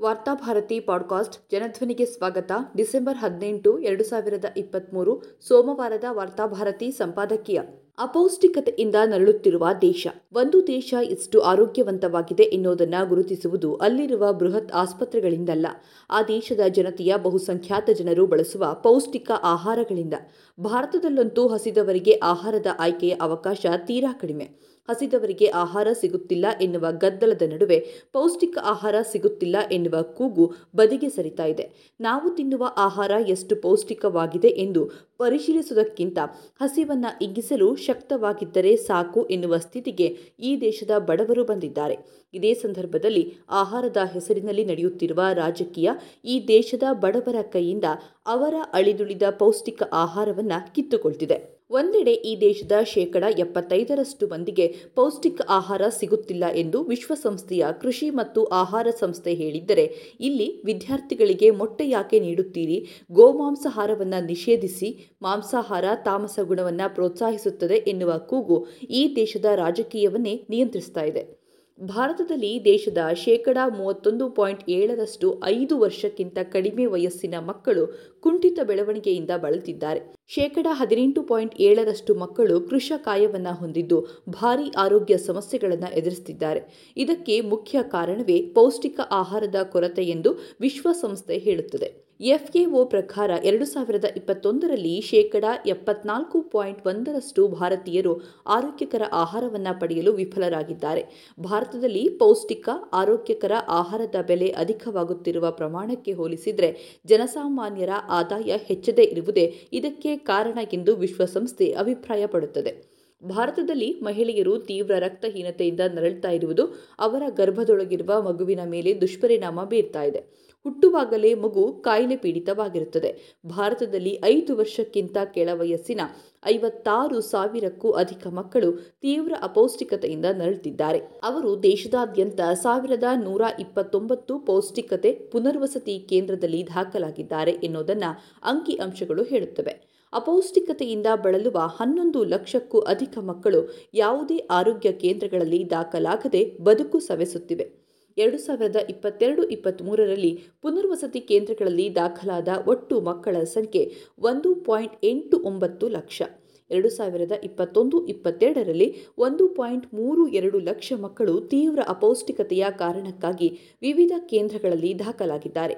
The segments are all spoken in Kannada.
ವಾರ್ತಾಭಾರತಿ ಪಾಡ್ಕಾಸ್ಟ್ ಜನಧ್ವನಿಗೆ ಸ್ವಾಗತ. ಡಿಸೆಂಬರ್ ಹದಿನೆಂಟು, ಎರಡು ಸಾವಿರದ ಇಪ್ಪತ್ತ್ಮೂರು ಸೋಮವಾರದ ವಾರ್ತಾಭಾರತಿ ಸಂಪಾದಕೀಯ. ಅಪೌಷ್ಟಿಕತೆಯಿಂದ ನರಳುತ್ತಿರುವ ದೇಶ. ಒಂದು ದೇಶ ಎಷ್ಟು ಆರೋಗ್ಯವಂತವಾಗಿದೆ ಎನ್ನುವುದನ್ನು ಗುರುತಿಸುವುದು ಅಲ್ಲಿರುವ ಬೃಹತ್ ಆಸ್ಪತ್ರೆಗಳಿಂದಲ್ಲ. ಆ ದೇಶದ ಜನತೆಯ ಬಹುಸಂಖ್ಯಾತ ಜನರು ಬಳಸುವ ಪೌಷ್ಟಿಕ ಆಹಾರಗಳಿಂದ. ಭಾರತದಲ್ಲಂತೂ ಹಸಿದವರಿಗೆ ಆಹಾರದ ಆಯ್ಕೆಯ ಅವಕಾಶ ತೀರಾ ಕಡಿಮೆ. ಹಸಿದವರಿಗೆ ಆಹಾರ ಸಿಗುತ್ತಿಲ್ಲ ಎನ್ನುವ ಗದ್ದಲದ ನಡುವೆ ಪೌಷ್ಟಿಕ ಆಹಾರ ಸಿಗುತ್ತಿಲ್ಲ ಎನ್ನುವ ಕೂಗು ಬದಿಗೆ ಸರಿತಾ ಇದೆ. ನಾವು ತಿನ್ನುವ ಆಹಾರ ಎಷ್ಟು ಪೌಷ್ಟಿಕವಾಗಿದೆ ಎಂದು ಪರಿಶೀಲಿಸುವುದಕ್ಕಿಂತ ಹಸಿವನ್ನ ಇಗ್ಗಿಸಲು ಶಕ್ತವಾಗಿದ್ದರೆ ಸಾಕು ಎನ್ನುವ ಸ್ಥಿತಿಗೆ ಈ ದೇಶದ ಬಡವರು ಬಂದಿದ್ದಾರೆ. ಇದೇ ಸಂದರ್ಭದಲ್ಲಿ ಆಹಾರದ ಹೆಸರಿನಲ್ಲಿ ನಡೆಯುತ್ತಿರುವ ರಾಜಕೀಯ ಈ ದೇಶದ ಬಡವರ ಕೈಯಿಂದ ಅವರ ಅಳಿದುಳಿದ ಪೌಷ್ಟಿಕ ಆಹಾರವನ್ನ ಕಿತ್ತುಕೊಳ್ತಿದೆ. ಒಂದೆಡೆ ಈ ದೇಶದ ಶೇಕಡ ಎಪ್ಪತ್ತೈದರಷ್ಟು ಮಂದಿಗೆ ಪೌಷ್ಟಿಕ ಆಹಾರ ಸಿಗುತ್ತಿಲ್ಲ ಎಂದು ವಿಶ್ವಸಂಸ್ಥೆಯ ಕೃಷಿ ಮತ್ತು ಆಹಾರ ಸಂಸ್ಥೆ ಹೇಳಿದ್ದರೆ, ಇಲ್ಲಿ ವಿದ್ಯಾರ್ಥಿಗಳಿಗೆ ಮೊಟ್ಟೆ ಯಾಕೆ ನೀಡುತ್ತೀರಿ? ಗೋಮಾಂಸಾಹಾರವನ್ನು ನಿಷೇಧಿಸಿ ಮಾಂಸಾಹಾರ ತಾಮಸ ಗುಣವನ್ನು ಪ್ರೋತ್ಸಾಹಿಸುತ್ತದೆ ಎನ್ನುವ ಕೂಗು ಈ ದೇಶದ ರಾಜಕೀಯವನ್ನೇ ನಿಯಂತ್ರಿಸ್ತಾ ಇದೆ. ಭಾರತದಲ್ಲಿ ದೇಶದ ಶೇಕಡ ಮೂವತ್ತೊಂದು ಪಾಯಿಂಟ್ ಏಳರಷ್ಟು ಐದು ವರ್ಷಕ್ಕಿಂತ ಕಡಿಮೆ ವಯಸ್ಸಿನ ಮಕ್ಕಳು ಕುಂಠಿತ ಬೆಳವಣಿಗೆಯಿಂದ ಬಳಲುತ್ತಿದ್ದಾರೆ. ಶೇಕಡ ಹದಿನೆಂಟು ಪಾಯಿಂಟ್ ಏಳರಷ್ಟು ಮಕ್ಕಳು ಕೃಷಕಾಯವನ್ನು ಹೊಂದಿದ್ದು ಭಾರಿ ಆರೋಗ್ಯ ಸಮಸ್ಯೆಗಳನ್ನು ಎದುರಿಸುತ್ತಿದ್ದಾರೆ. ಇದಕ್ಕೆ ಮುಖ್ಯ ಕಾರಣವೇ ಪೌಷ್ಟಿಕ ಆಹಾರದ ಕೊರತೆ ಎಂದು ವಿಶ್ವಸಂಸ್ಥೆ ಹೇಳುತ್ತದೆ. ಎಫ್ಎಒ ಪ್ರಕಾರ ಎರಡು ಸಾವಿರದ ಇಪ್ಪತ್ತೊಂದರಲ್ಲಿ ಶೇಕಡ ಎಪ್ಪತ್ನಾಲ್ಕು ಪಾಯಿಂಟ್ ಒಂದರಷ್ಟು ಭಾರತೀಯರು ಆರೋಗ್ಯಕರ ಆಹಾರವನ್ನು ಪಡೆಯಲು ವಿಫಲರಾಗಿದ್ದಾರೆ. ಭಾರತದಲ್ಲಿ ಪೌಷ್ಟಿಕ, ಆರೋಗ್ಯಕರ ಆಹಾರದ ಬೆಲೆ ಅಧಿಕವಾಗುತ್ತಿರುವ ಪ್ರಮಾಣಕ್ಕೆ ಹೋಲಿಸಿದರೆ ಜನಸಾಮಾನ್ಯರ ಆದಾಯ ಹೆಚ್ಚದೇ ಇರುವುದೇ ಇದಕ್ಕೆ ಕಾರಣ ಎಂದು ವಿಶ್ವಸಂಸ್ಥೆ ಅಭಿಪ್ರಾಯಪಡುತ್ತದೆ. ಭಾರತದಲ್ಲಿ ಮಹಿಳೆಯರು ತೀವ್ರ ರಕ್ತಹೀನತೆಯಿಂದ ನರಳುತ್ತಾ ಇರುವುದು ಅವರ ಗರ್ಭದೊಳಗಿರುವ ಮಗುವಿನ ಮೇಲೆ ದುಷ್ಪರಿಣಾಮ ಬೀರ್ತಾ ಇದೆ. ಹುಟ್ಟುವಾಗಲೇ ಮಗು ಕಾಯಿಲೆ ಪೀಡಿತವಾಗಿರುತ್ತದೆ. ಭಾರತದಲ್ಲಿ ಐದು ವರ್ಷಕ್ಕಿಂತ ಕೆಳ ವಯಸ್ಸಿನ ಐವತ್ತಾರು ಸಾವಿರಕ್ಕೂ ಅಧಿಕ ಮಕ್ಕಳು ತೀವ್ರ ಅಪೌಷ್ಟಿಕತೆಯಿಂದ ನರಳುತ್ತಿದ್ದಾರೆ. ಅವರು ದೇಶದಾದ್ಯಂತ ಸಾವಿರದ ನೂರ ಇಪ್ಪತ್ತೊಂಬತ್ತು ಪೌಷ್ಟಿಕತೆ ಪುನರ್ವಸತಿ ಕೇಂದ್ರದಲ್ಲಿ ದಾಖಲಾಗಿದ್ದಾರೆ ಎನ್ನುವುದನ್ನು ಅಂಕಿ ಅಂಶಗಳು ಹೇಳುತ್ತವೆ. ಅಪೌಷ್ಟಿಕತೆಯಿಂದ ಬಳಲುವ ಹನ್ನೊಂದು ಲಕ್ಷಕ್ಕೂ ಅಧಿಕ ಮಕ್ಕಳು ಯಾವುದೇ ಆರೋಗ್ಯ ಕೇಂದ್ರಗಳಲ್ಲಿ ದಾಖಲಾಗದೆ ಬದುಕು ಸವೆಸುತ್ತಿವೆ. ಎರಡು ಸಾವಿರದ ಇಪ್ಪತ್ತೆರಡು ಇಪ್ಪತ್ತ್ಮೂರರಲ್ಲಿ ಪುನರ್ವಸತಿ ಕೇಂದ್ರಗಳಲ್ಲಿ ದಾಖಲಾದ ಒಟ್ಟು ಮಕ್ಕಳ ಸಂಖ್ಯೆ ಒಂದು ಪಾಯಿಂಟ್ ಎಂಟು ಒಂಬತ್ತು ಲಕ್ಷ. ಎರಡು ಸಾವಿರದ ಇಪ್ಪತ್ತೊಂದು ಇಪ್ಪತ್ತೆರಡರಲ್ಲಿ ಒಂದು ಪಾಯಿಂಟ್ ಮೂರು ಎರಡು ಲಕ್ಷ ಮಕ್ಕಳು ತೀವ್ರ ಅಪೌಷ್ಟಿಕತೆಯ ಕಾರಣಕ್ಕಾಗಿ ವಿವಿಧ ಕೇಂದ್ರಗಳಲ್ಲಿ ದಾಖಲಾಗಿದ್ದಾರೆ.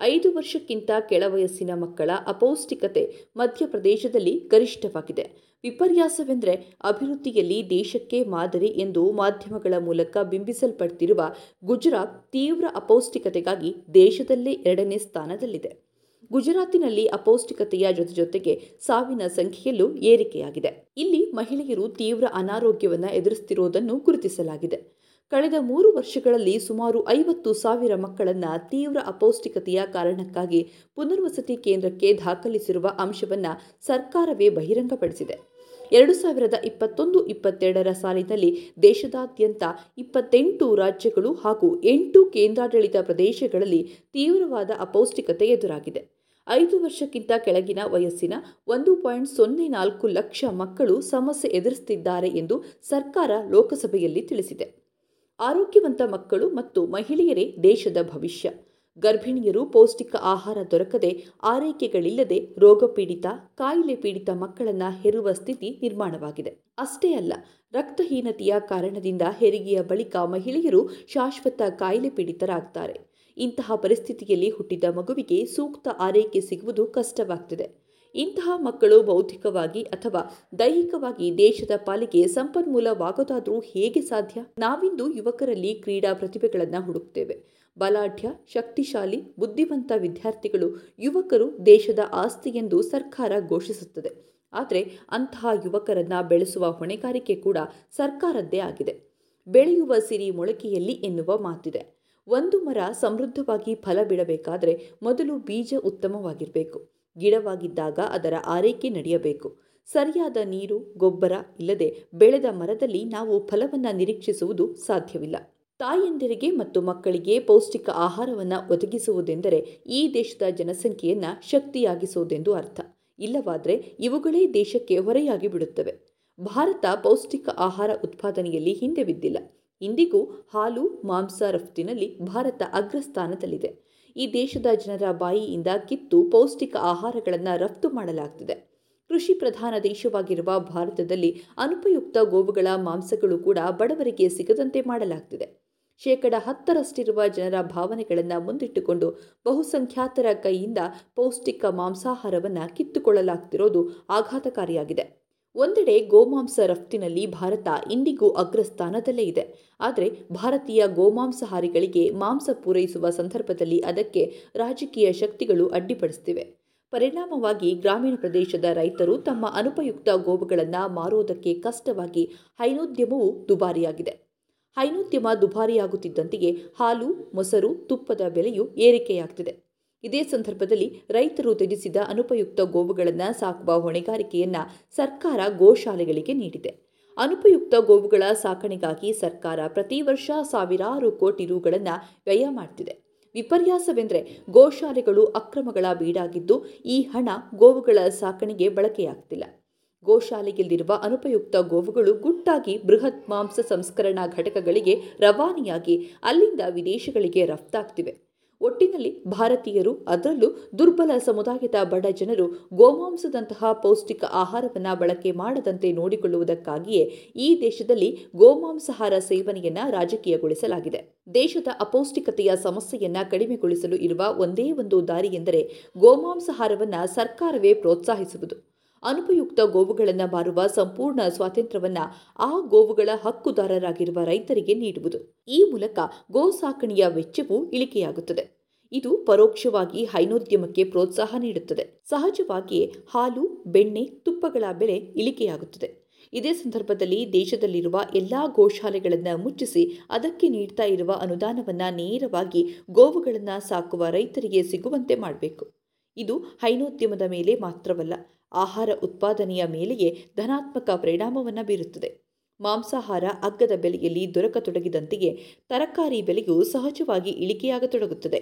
ಐದು ವರ್ಷಕ್ಕಿಂತ ಕೆಳ ವಯಸ್ಸಿನ ಮಕ್ಕಳ ಅಪೌಷ್ಟಿಕತೆ ಮಧ್ಯಪ್ರದೇಶದಲ್ಲಿ ಗರಿಷ್ಠವಾಗಿದೆ. ವಿಪರ್ಯಾಸವೆಂದರೆ ಅಭಿವೃದ್ಧಿಯಲ್ಲಿ ದೇಶಕ್ಕೆ ಮಾದರಿ ಎಂದು ಮಾಧ್ಯಮಗಳ ಮೂಲಕ ಬಿಂಬಿಸಲ್ಪಡ್ತಿರುವ ಗುಜರಾತ್ ತೀವ್ರ ಅಪೌಷ್ಟಿಕತೆಗಾಗಿ ದೇಶದಲ್ಲೇ ಎರಡನೇ ಸ್ಥಾನದಲ್ಲಿದೆ. ಗುಜರಾತಿನಲ್ಲಿ ಅಪೌಷ್ಟಿಕತೆಯ ಜೊತೆ ಜೊತೆಗೆ ಸಾವಿನ ಸಂಖ್ಯೆಯಲ್ಲೂ ಏರಿಕೆಯಾಗಿದೆ. ಇಲ್ಲಿ ಮಹಿಳೆಯರು ತೀವ್ರ ಅನಾರೋಗ್ಯವನ್ನು ಎದುರಿಸುತ್ತಿರುವುದನ್ನು ಗುರುತಿಸಲಾಗಿದೆ. ಕಳೆದ ಮೂರು ವರ್ಷಗಳಲ್ಲಿ ಸುಮಾರು ಐವತ್ತು ಸಾವಿರ ಮಕ್ಕಳನ್ನು ತೀವ್ರ ಅಪೌಷ್ಟಿಕತೆಯ ಕಾರಣಕ್ಕಾಗಿ ಪುನರ್ವಸತಿ ಕೇಂದ್ರಕ್ಕೆ ದಾಖಲಿಸಿರುವ ಅಂಶವನ್ನು ಸರ್ಕಾರವೇ ಬಹಿರಂಗಪಡಿಸಿದೆ. ಎರಡು ಸಾವಿರದ ಇಪ್ಪತ್ತೊಂದು ಇಪ್ಪತ್ತೆರಡರ ಸಾಲಿನಲ್ಲಿ ದೇಶದಾದ್ಯಂತ ಇಪ್ಪತ್ತೆಂಟು ರಾಜ್ಯಗಳು ಹಾಗೂ ಎಂಟು ಕೇಂದ್ರಾಡಳಿತ ಪ್ರದೇಶಗಳಲ್ಲಿ ತೀವ್ರವಾದ ಅಪೌಷ್ಟಿಕತೆ ಎದುರಾಗಿದೆ. ಐದು ವರ್ಷಕ್ಕಿಂತ ಕೆಳಗಿನ ವಯಸ್ಸಿನ ಒಂದು ಪಾಯಿಂಟ್ ಸೊನ್ನೆ ನಾಲ್ಕು ಲಕ್ಷ ಮಕ್ಕಳು ಸಮಸ್ಯೆ ಎದುರಿಸುತ್ತಿದ್ದಾರೆ ಎಂದು ಸರ್ಕಾರ ಲೋಕಸಭೆಯಲ್ಲಿ ತಿಳಿಸಿದೆ. ಆರೋಗ್ಯವಂತ ಮಕ್ಕಳು ಮತ್ತು ಮಹಿಳೆಯರೇ ದೇಶದ ಭವಿಷ್ಯ. ಗರ್ಭಿಣಿಯರು ಪೌಷ್ಟಿಕ ಆಹಾರ ದೊರಕದೆ ಆರೈಕೆಗಳಿಲ್ಲದೆ ರೋಗಪೀಡಿತ ಕಾಯಿಲೆ ಪೀಡಿತ ಮಕ್ಕಳನ್ನ ಹೆರುವ ಸ್ಥಿತಿ ನಿರ್ಮಾಣವಾಗಿದೆ. ಅಷ್ಟೇ ಅಲ್ಲ, ರಕ್ತಹೀನತೆಯ ಕಾರಣದಿಂದ ಹೆರಿಗೆಯ ಬಳಿಕ ಮಹಿಳೆಯರು ಶಾಶ್ವತ ಕಾಯಿಲೆ ಪೀಡಿತರಾಗ್ತಾರೆ. ಇಂತಹ ಪರಿಸ್ಥಿತಿಯಲ್ಲಿ ಹುಟ್ಟಿದ ಮಗುವಿಗೆ ಸೂಕ್ತ ಆರೈಕೆ ಸಿಗುವುದು ಕಷ್ಟವಾಗ್ತಿದೆ. ಇಂತಹ ಮಕ್ಕಳು ಬೌದ್ಧಿಕವಾಗಿ ಅಥವಾ ದೈಹಿಕವಾಗಿ ದೇಶದ ಪಾಲಿಗೆ ಸಂಪನ್ಮೂಲವಾಗೋದಾದರೂ ಹೇಗೆ ಸಾಧ್ಯ? ನಾವಿಂದು ಯುವಕರಲ್ಲಿ ಕ್ರೀಡಾ ಪ್ರತಿಭೆಗಳನ್ನು ಹುಡುಕ್ತೇವೆ. ಬಲಾಢ್ಯ, ಶಕ್ತಿಶಾಲಿ, ಬುದ್ಧಿವಂತ ವಿದ್ಯಾರ್ಥಿಗಳು ಯುವಕರು ದೇಶದ ಆಸ್ತಿ ಎಂದು ಸರ್ಕಾರ ಘೋಷಿಸುತ್ತದೆ. ಆದರೆ ಅಂತಹ ಯುವಕರನ್ನ ಬೆಳೆಸುವ ಹೊಣೆಗಾರಿಕೆ ಕೂಡ ಸರ್ಕಾರದ್ದೇ ಆಗಿದೆ. ಬೆಳೆಯುವ ಸಿರಿ ಮೊಳಕೆಯಲ್ಲಿ ಎನ್ನುವ ಮಾತಿದೆ. ಒಂದು ಮರ ಸಮೃದ್ಧವಾಗಿ ಫಲ ಬಿಡಬೇಕಾದರೆ ಮೊದಲು ಬೀಜ ಉತ್ತಮವಾಗಿರಬೇಕು. ಗಿಡವಾಗಿದ್ದಾಗ ಅದರ ಆರೈಕೆ ನಡೆಯಬೇಕು. ಸರಿಯಾದ ನೀರು, ಗೊಬ್ಬರ ಇಲ್ಲದೆ ಬೆಳೆದ ಮರದಲ್ಲಿ ನಾವು ಫಲವನ್ನು ನಿರೀಕ್ಷಿಸುವುದು ಸಾಧ್ಯವಿಲ್ಲ. ತಾಯಂದಿರಿಗೆ ಮತ್ತು ಮಕ್ಕಳಿಗೆ ಪೌಷ್ಟಿಕ ಆಹಾರವನ್ನು ಒದಗಿಸುವುದೆಂದರೆ ಈ ದೇಶದ ಜನಸಂಖ್ಯೆಯನ್ನು ಶಕ್ತಿಯಾಗಿಸುವುದೆಂದು ಅರ್ಥ. ಇಲ್ಲವಾದರೆ ಇವುಗಳೇ ದೇಶಕ್ಕೆ ಹೊರೆಯಾಗಿ ಬಿಡುತ್ತವೆ. ಭಾರತ ಪೌಷ್ಟಿಕ ಆಹಾರ ಉತ್ಪಾದನೆಯಲ್ಲಿ ಹಿಂದೆ ಬಿದ್ದಿಲ್ಲ. ಇಂದಿಗೂ ಹಾಲು, ಮಾಂಸ ರಫ್ತಿನಲ್ಲಿ ಭಾರತ ಅಗ್ರಸ್ಥಾನದಲ್ಲಿದೆ. ಈ ದೇಶದ ಜನರ ಬಾಯಿಯಿಂದ ಕಿತ್ತು ಪೌಷ್ಟಿಕ ಆಹಾರಗಳನ್ನು ರಫ್ತು ಮಾಡಲಾಗ್ತಿದೆ. ಕೃಷಿ ಪ್ರಧಾನ ದೇಶವಾಗಿರುವ ಭಾರತದಲ್ಲಿ ಅನುಪಯುಕ್ತ ಗೋವುಗಳ ಮಾಂಸಗಳು ಕೂಡ ಬಡವರಿಗೆ ಸಿಗದಂತೆ ಮಾಡಲಾಗ್ತಿದೆ. ಶೇಕಡ ಹತ್ತರಷ್ಟಿರುವ ಜನರ ಭಾವನೆಗಳನ್ನು ಮುಂದಿಟ್ಟುಕೊಂಡು ಬಹುಸಂಖ್ಯಾತರ ಕೈಯಿಂದ ಪೌಷ್ಟಿಕ ಮಾಂಸಾಹಾರವನ್ನು ಕಿತ್ತುಕೊಳ್ಳಲಾಗ್ತಿರೋದು ಆಘಾತಕಾರಿಯಾಗಿದೆ. ಒಂದೆಡೆ ಗೋಮಾಂಸ ರಫ್ತಿನಲ್ಲಿ ಭಾರತ ಇಂದಿಗೂ ಅಗ್ರಸ್ಥಾನದಲ್ಲೇ ಇದೆ. ಆದರೆ ಭಾರತೀಯ ಗೋಮಾಂಸಹಾರಿಗಳಿಗೆ ಮಾಂಸ ಪೂರೈಸುವ ಸಂದರ್ಭದಲ್ಲಿ ಅದಕ್ಕೆ ರಾಜಕೀಯ ಶಕ್ತಿಗಳು ಅಡ್ಡಿಪಡಿಸುತ್ತಿವೆ ಪರಿಣಾಮವಾಗಿ ಗ್ರಾಮೀಣ ಪ್ರದೇಶದ ರೈತರು ತಮ್ಮ ಅನುಪಯುಕ್ತ ಗೋವುಗಳನ್ನು ಮಾರುವುದಕ್ಕೆ ಕಷ್ಟವಾಗಿ ಹೈನೋದ್ಯಮವು ದುಬಾರಿಯಾಗಿದೆ. ಹೈನೋದ್ಯಮ ದುಬಾರಿಯಾಗುತ್ತಿದ್ದಂತೆಯೇ ಹಾಲು, ಮೊಸರು, ತುಪ್ಪದ ಬೆಲೆಯೂ ಏರಿಕೆಯಾಗ್ತಿದೆ. ಇದೇ ಸಂದರ್ಭದಲ್ಲಿ ರೈತರು ತ್ಯಜಿಸಿದ ಅನುಪಯುಕ್ತ ಗೋವುಗಳನ್ನು ಸಾಕುವ ಹೊಣೆಗಾರಿಕೆಯನ್ನು ಸರ್ಕಾರ ಗೋಶಾಲೆಗಳಿಗೆ ನೀಡಿದೆ. ಅನುಪಯುಕ್ತ ಗೋವುಗಳ ಸಾಕಣೆಗಾಗಿ ಸರ್ಕಾರ ಪ್ರತಿ ವರ್ಷ ಸಾವಿರಾರು ಕೋಟಿ ರುಗಳನ್ನು ವ್ಯಯ ಮಾಡ್ತಿದೆ. ವಿಪರ್ಯಾಸವೆಂದರೆ ಗೋಶಾಲೆಗಳು ಅಕ್ರಮಗಳ ಬೀಡಾಗಿದ್ದು ಈ ಹಣ ಗೋವುಗಳ ಸಾಕಣೆಗೆ ಬಳಕೆಯಾಗ್ತಿಲ್ಲ. ಗೋಶಾಲೆಯಲ್ಲಿರುವ ಅನುಪಯುಕ್ತ ಗೋವುಗಳು ಗುಟ್ಟಾಗಿ ಬೃಹತ್ ಮಾಂಸ ಸಂಸ್ಕರಣಾ ಘಟಕಗಳಿಗೆ ರವಾನೆಯಾಗಿ ಅಲ್ಲಿಂದ ವಿದೇಶಗಳಿಗೆ ರಫ್ತಾಗ್ತಿವೆ. ಒಟ್ಟಿನಲ್ಲಿ ಭಾರತೀಯರು ಅದರಲ್ಲೂ ದುರ್ಬಲ ಸಮುದಾಯದ ಬಡ ಜನರು ಗೋಮಾಂಸದಂತಹ ಪೌಷ್ಟಿಕ ಆಹಾರವನ್ನು ಬಳಕೆ ಮಾಡದಂತೆ ನೋಡಿಕೊಳ್ಳುವುದಕ್ಕಾಗಿಯೇ ಈ ದೇಶದಲ್ಲಿ ಗೋಮಾಂಸಾಹಾರ ಸೇವನೆಯನ್ನು ರಾಜಕೀಯಗೊಳಿಸಲಾಗಿದೆ. ದೇಶದ ಅಪೌಷ್ಟಿಕತೆಯ ಸಮಸ್ಯೆಯನ್ನು ಕಡಿಮೆಗೊಳಿಸಲು ಇರುವ ಒಂದೇ ಒಂದು ದಾರಿ ಎಂದರೆ ಗೋಮಾಂಸಾಹಾರವನ್ನು ಸರ್ಕಾರವೇ ಪ್ರೋತ್ಸಾಹಿಸುವುದು. ಅನುಪಯುಕ್ತ ಗೋವುಗಳನ್ನು ಮಾರುವ ಸಂಪೂರ್ಣ ಸ್ವಾತಂತ್ರ್ಯವನ್ನು ಆ ಗೋವುಗಳ ಹಕ್ಕುದಾರರಾಗಿರುವ ರೈತರಿಗೆ ನೀಡುವುದು. ಈ ಮೂಲಕ ಗೋ ಸಾಕಣೆಯ ವೆಚ್ಚವೂ ಇಳಿಕೆಯಾಗುತ್ತದೆ. ಇದು ಪರೋಕ್ಷವಾಗಿ ಹೈನೋದ್ಯಮಕ್ಕೆ ಪ್ರೋತ್ಸಾಹ ನೀಡುತ್ತದೆ. ಸಹಜವಾಗಿಯೇ ಹಾಲು, ಬೆಣ್ಣೆ, ತುಪ್ಪಗಳ ಬೆಲೆ ಇಳಿಕೆಯಾಗುತ್ತದೆ. ಇದೇ ಸಂದರ್ಭದಲ್ಲಿ ದೇಶದಲ್ಲಿರುವ ಎಲ್ಲ ಗೋಶಾಲೆಗಳನ್ನು ಮುಚ್ಚಿಸಿ ಅದಕ್ಕೆ ನೀಡ್ತಾ ಇರುವ ಅನುದಾನವನ್ನು ನೇರವಾಗಿ ಗೋವುಗಳನ್ನು ಸಾಕುವ ರೈತರಿಗೆ ಸಿಗುವಂತೆ ಮಾಡಬೇಕು. ಇದು ಹೈನೋದ್ಯಮದ ಮೇಲೆ ಮಾತ್ರವಲ್ಲ ಆಹಾರ ಉತ್ಪಾದನೆಯ ಮೇಲೆಯೇ ಧನಾತ್ಮಕ ಪರಿಣಾಮವನ್ನು ಬೀರುತ್ತದೆ. ಮಾಂಸಾಹಾರ ಅಗ್ಗದ ಬೆಲೆಯಲ್ಲಿ ದೊರಕತೊಡಗಿದಂತೆಯೇ ತರಕಾರಿ ಬೆಲೆಯು ಸಹಜವಾಗಿ ಇಳಿಕೆಯಾಗತೊಡಗುತ್ತದೆ.